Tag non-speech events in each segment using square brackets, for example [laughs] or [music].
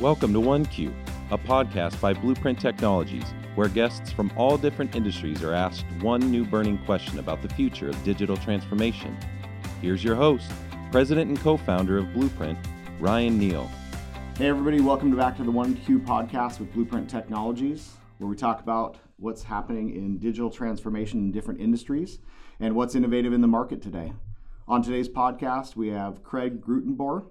Welcome to OneQ, a podcast by Blueprint Technologies, where guests from all different industries are asked one new burning question about the future of digital transformation. Here's your host, President and co founder of Blueprint, Ryan Neal. Hey, everybody, welcome back to the OneQ podcast with Blueprint Technologies, where we talk about what's happening in digital transformation in different industries and what's innovative in the market today. On today's podcast, we have Craig Grootenboer.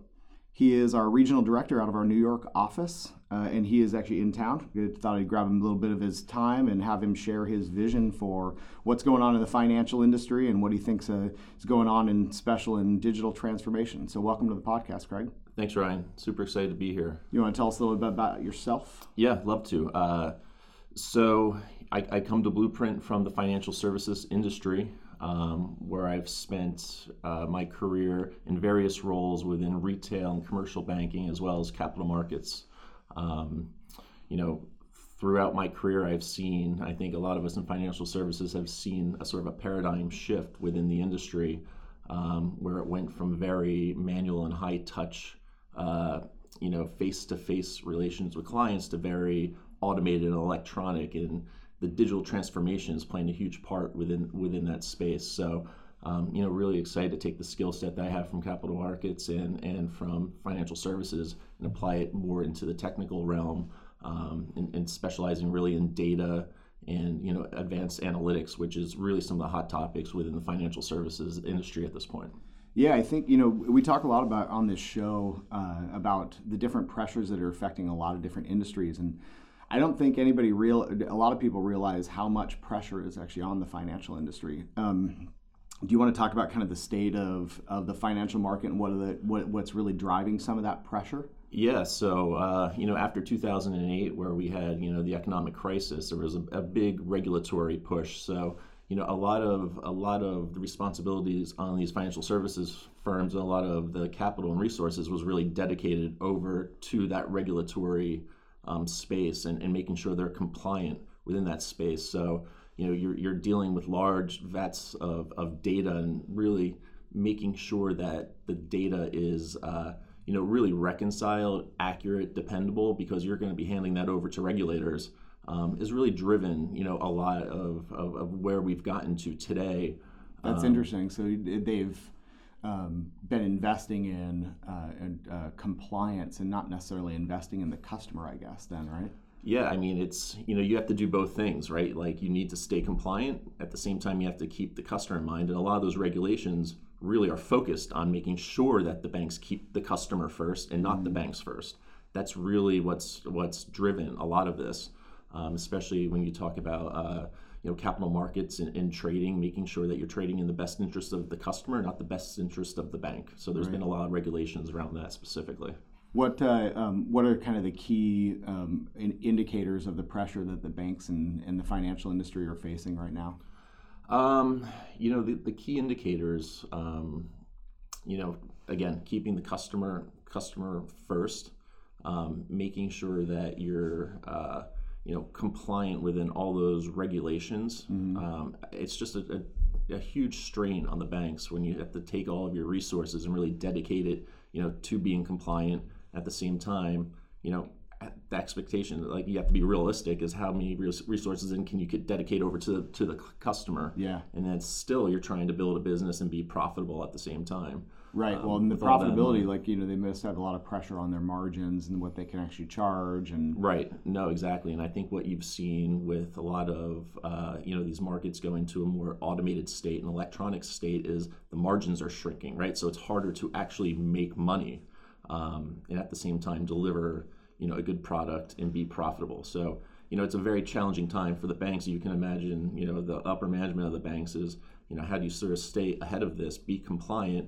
He is our regional director out of our New York office, uh, and he is actually in town. We thought I'd grab him a little bit of his time and have him share his vision for what's going on in the financial industry and what he thinks uh, is going on in special and digital transformation. So, welcome to the podcast, Craig. Thanks, Ryan. Super excited to be here. You want to tell us a little bit about yourself? Yeah, love to. Uh, so, I, I, come to Blueprint from the financial services industry um, where I've spent uh, my career in various roles within retail and commercial banking as well as capital markets. Um, you know, throughout my career, I've seen, I think a lot of us in financial services have seen a sort of a paradigm shift within the industry um, where it went from very manual and high touch, uh, you know, face to face relations with clients to very automated and electronic and the digital transformation is playing a huge part within within that space. So, um, you know, really excited to take the skill set that I have from capital markets and and from financial services and apply it more into the technical realm um, and, and, specializing really in data and you know advanced analytics, which is really some of the hot topics within the financial services industry at this point. Yeah, I think you know we talk a lot about on this show uh, about the different pressures that are affecting a lot of different industries and I don't think anybody real a lot of people realize how much pressure is actually on the financial industry. Um, do you want to talk about kind of the state of, of the financial market and what are the what, what's really driving some of that pressure? Yeah, so uh, you know, after 2008, where we had you know the economic crisis, there was a, a, big regulatory push. So you know, a lot of a lot of the responsibilities on these financial services firms and a lot of the capital and resources was really dedicated over to that regulatory um, space and, and making sure they're compliant within that space. So, you know, you're, you're dealing with large vets of, of data and really making sure that the data is, uh, you know, really reconciled, accurate, dependable, because you're going to be handing that over to regulators, um, is really driven, you know, a lot of, of, of where we've gotten to today. That's um, interesting. So they've um, been investing in, uh, in uh, compliance and not necessarily investing in the customer, I guess, then, right? Yeah, I mean, it's, you know, you have to do both things, right? Like you need to stay compliant. At the same time, you have to keep the customer in mind. And a lot of those regulations really are focused on making sure that the banks keep the customer first and not mm-hmm. the banks first. That's really what's what's driven a lot of this, um, especially when you talk about uh, you know capital markets and, and, trading, making sure that you're trading in the best interest of the customer, not the best interest of the bank. So there's right. been a lot of regulations around that specifically. What uh, um, what are kind of the key um, in indicators of the pressure that the banks and, and the financial industry are facing right now? Um, you know the, the key indicators. Um, you know, again, keeping the customer customer first, um, making sure that you're uh, you know compliant within all those regulations. Mm-hmm. Um, it's just a, a, a, huge strain on the banks when you have to take all of your resources and really dedicate it, you know, to being compliant. At the same time, you know, the expectation like you have to be realistic is how many resources and can you dedicate over to to the customer. Yeah, and then still you're trying to build a business and be profitable at the same time. Right. Um, well, and the profitability, like you know, they must have a lot of pressure on their margins and what they can actually charge. And right. No, exactly. And I think what you've seen with a lot of uh, you know these markets going to a more automated state and electronic state is the margins are shrinking. Right. So it's harder to actually make money um, and at the same time deliver you know a good product and be profitable. So you know it's a very challenging time for the banks. You can imagine. You know the upper management of the banks is you know how do you sort of stay ahead of this, be compliant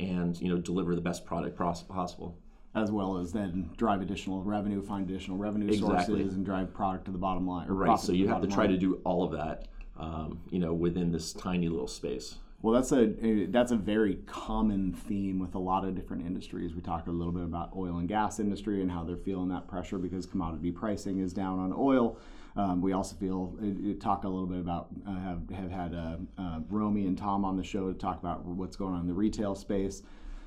and you know deliver the best product possible as well as then drive additional revenue, find additional revenue exactly. sources, and drive product to the bottom line. Right. So you have to try line. to do all of that, um, you know, within this tiny little space. Well, that's a that's a very common theme with a lot of different industries. We talked a little bit about oil and gas industry and how they're feeling that pressure because commodity pricing is down on oil. Um, we also feel uh, talk a little bit about uh, have have had uh, uh, Romy and Tom on the show to talk about what's going on in the retail space.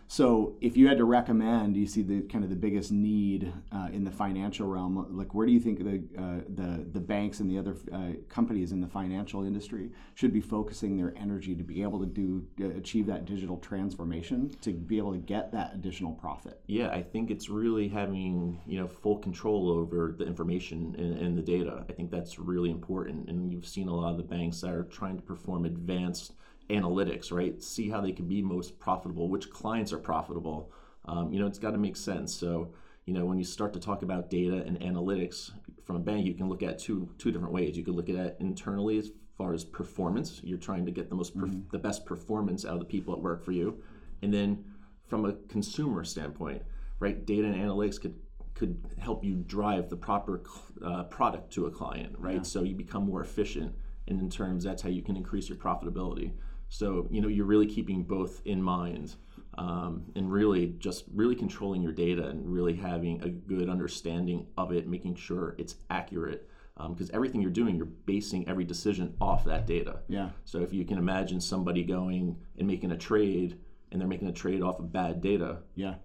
So, if you had to recommend, you see the kind of the biggest need uh, in the financial realm. Like, where do you think the uh, the the banks and the other uh, companies in the financial industry should be focusing their energy to be able to do uh, achieve that digital transformation to be able to get that additional profit? Yeah, I think it's really having you know full control over the information and, and the data. I think that's really important, and you've seen a lot of the banks that are trying to perform advanced analytics, right? See how they can be most profitable, which clients are profitable. Um, you know, it's got to make sense. So, you know, when you start to talk about data and analytics from a bank, you can look at two two different ways. You could look at it internally as far as performance. You're trying to get the most perf- mm-hmm. the best performance out of the people that work for you, and then from a consumer standpoint, right? Data and analytics could could help you drive the proper uh, product to a client, right? Yeah. So you become more efficient, and in terms, that's how you can increase your profitability. So you know you're really keeping both in mind, um, and really just really controlling your data and really having a good understanding of it, making sure it's accurate. Because um, everything you're doing, you're basing every decision off that data. Yeah. So if you can imagine somebody going and making a trade, and they're making a trade off of bad data. Yeah.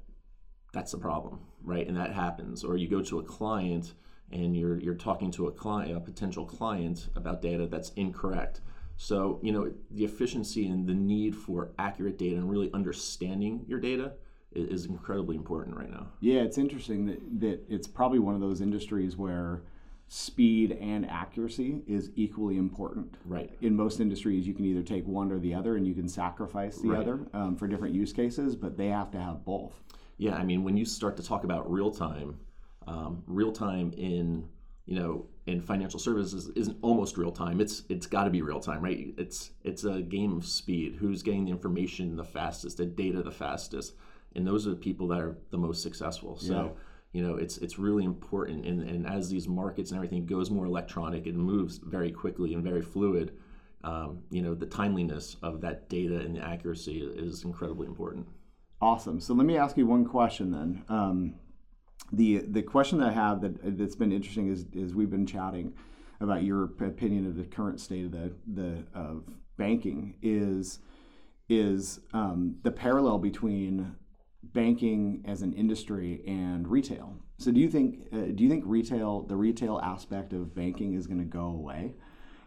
That's the problem, right? And that happens. Or you go to a client and you're you're talking to a client, a potential client about data that's incorrect so, you know, the efficiency and the need for accurate data and really understanding your data is, is incredibly important right now. Yeah, it's interesting that, that it's probably one of those industries where speed and accuracy is equally important. Right. In most industries, you can either take one or the other, and you can sacrifice the right. other um, for different use cases, but they have to have both. Yeah, I mean, when you start to talk about real time, um, real time in you know in financial services isn't almost real time. It's it's got to be real time, right? It's it's a game of speed. Who's getting the information the fastest, the data the fastest, and those are the people that are the most successful. So. Yeah. You know, it's it's really important, and, and as these markets and everything goes more electronic, it moves very quickly and very fluid. Um, you know, the timeliness of that data and the accuracy is incredibly important. Awesome. So let me ask you one question then. Um, the the question that I have that that's been interesting is is we've been chatting about your opinion of the current state of the the of banking is is um, the parallel between banking as an industry and retail. So do you think uh, do you think retail the retail aspect of banking is going to go away?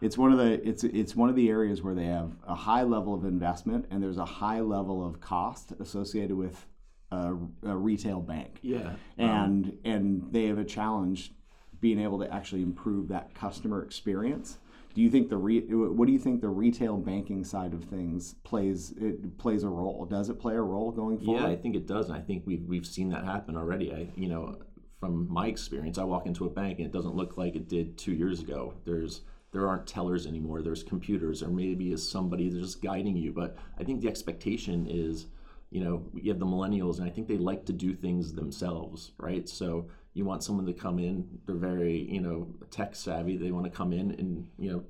It's one of the it's it's one of the areas where they have a high level of investment and there's a high level of cost associated with a, a retail bank. Yeah. And um, and they have a challenge being able to actually improve that customer experience. Do you think the re, what do you think the retail banking side of things plays it plays a role? Does it play a role going forward? Yeah, I think it does, and I think we've we've seen that happen already. I you know from my experience, I walk into a bank and it doesn't look like it did two years ago. There's there aren't tellers anymore. There's computers, or maybe is somebody that's just guiding you. But I think the expectation is you know, you have the millennials, and I think they like to do things themselves, right? So you want someone to come in, they're very, you know, tech savvy. They want to come in and, you know,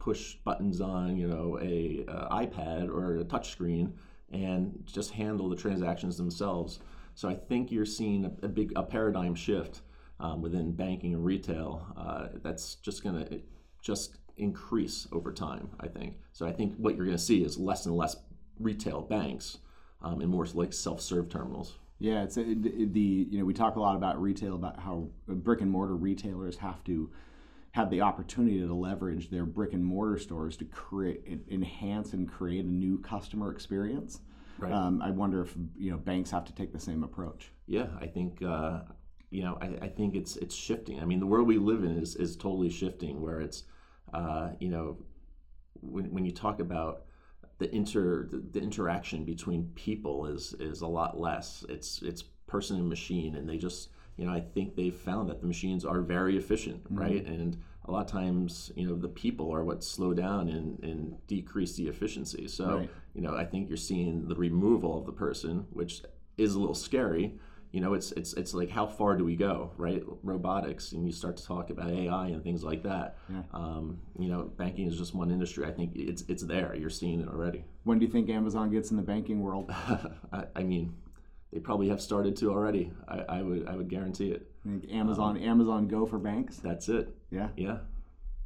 push buttons on, you know, a, a iPad or a touchscreen and just handle the transactions themselves. So I think you're seeing a, a big a paradigm shift um, within banking and retail. Uh, that's just going to just increase over time. I think. So I think what you're going to see is less and less retail banks um, and more like self-serve terminals. Yeah, it's it, the you know we talk a lot about retail about how brick and mortar retailers have to have the opportunity to leverage their brick and mortar stores to create enhance and create a new customer experience. Right. Um, I wonder if you know banks have to take the same approach. Yeah, I think uh, you know I, I, think it's it's shifting. I mean, the world we live in is is totally shifting. Where it's uh, you know when when you talk about the inter the, interaction between people is is a lot less. It's it's person and machine, and they just you know I think they've found that the machines are very efficient, mm-hmm. right? And a lot of times you know the people are what slow down and, and decrease the efficiency. So right. you know I think you're seeing the removal of the person, which is a little scary you know it's it's it's like how far do we go right? Robotics and you start to talk about ai and things like that. Yeah. um, you know banking is just one industry. I think it's it's there. You're seeing it already. When do you think amazon gets in the banking world? [laughs] I, I, mean they probably have started to already. I, I would i would guarantee it. I think amazon um, amazon go for banks? that's it. Yeah. Yeah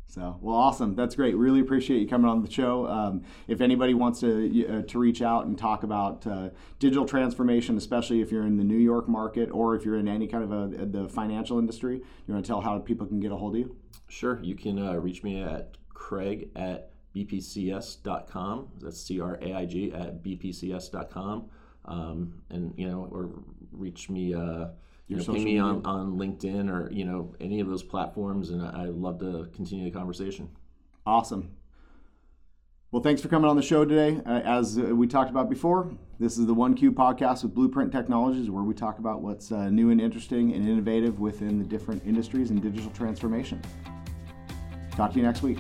So, well, awesome. That's great. Really appreciate you coming on the show. Um, if anybody wants to uh, to reach out and talk about uh, digital transformation, especially if you're in the New York market or if you're in any kind of a, the financial industry, you want to tell how people can get a hold of you? Sure. You can uh, reach me at Craig at bpcs.com. That's C R A I G at bpcs.com. Um, and, you know, or reach me. You know, ping me on, on LinkedIn or you know any of those platforms, and I, would love to continue the conversation. Awesome. Well, thanks for coming on the show today. Uh, as uh, we talked about before, this is the One Q podcast with Blueprint Technologies, where we talk about what's uh, new and interesting and innovative within the different industries and digital transformation. Talk to you next week.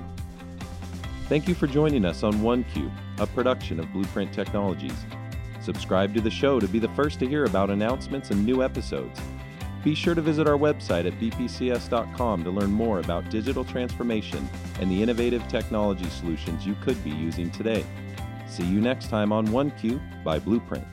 Thank you for joining us on OneQ, a production of Blueprint Technologies. Subscribe to the show to be the first to hear about announcements and new episodes. Be sure to visit our website at bpcs.com to learn more about digital transformation and the innovative technology solutions you could be using today. See you next time on OneQ by Blueprint.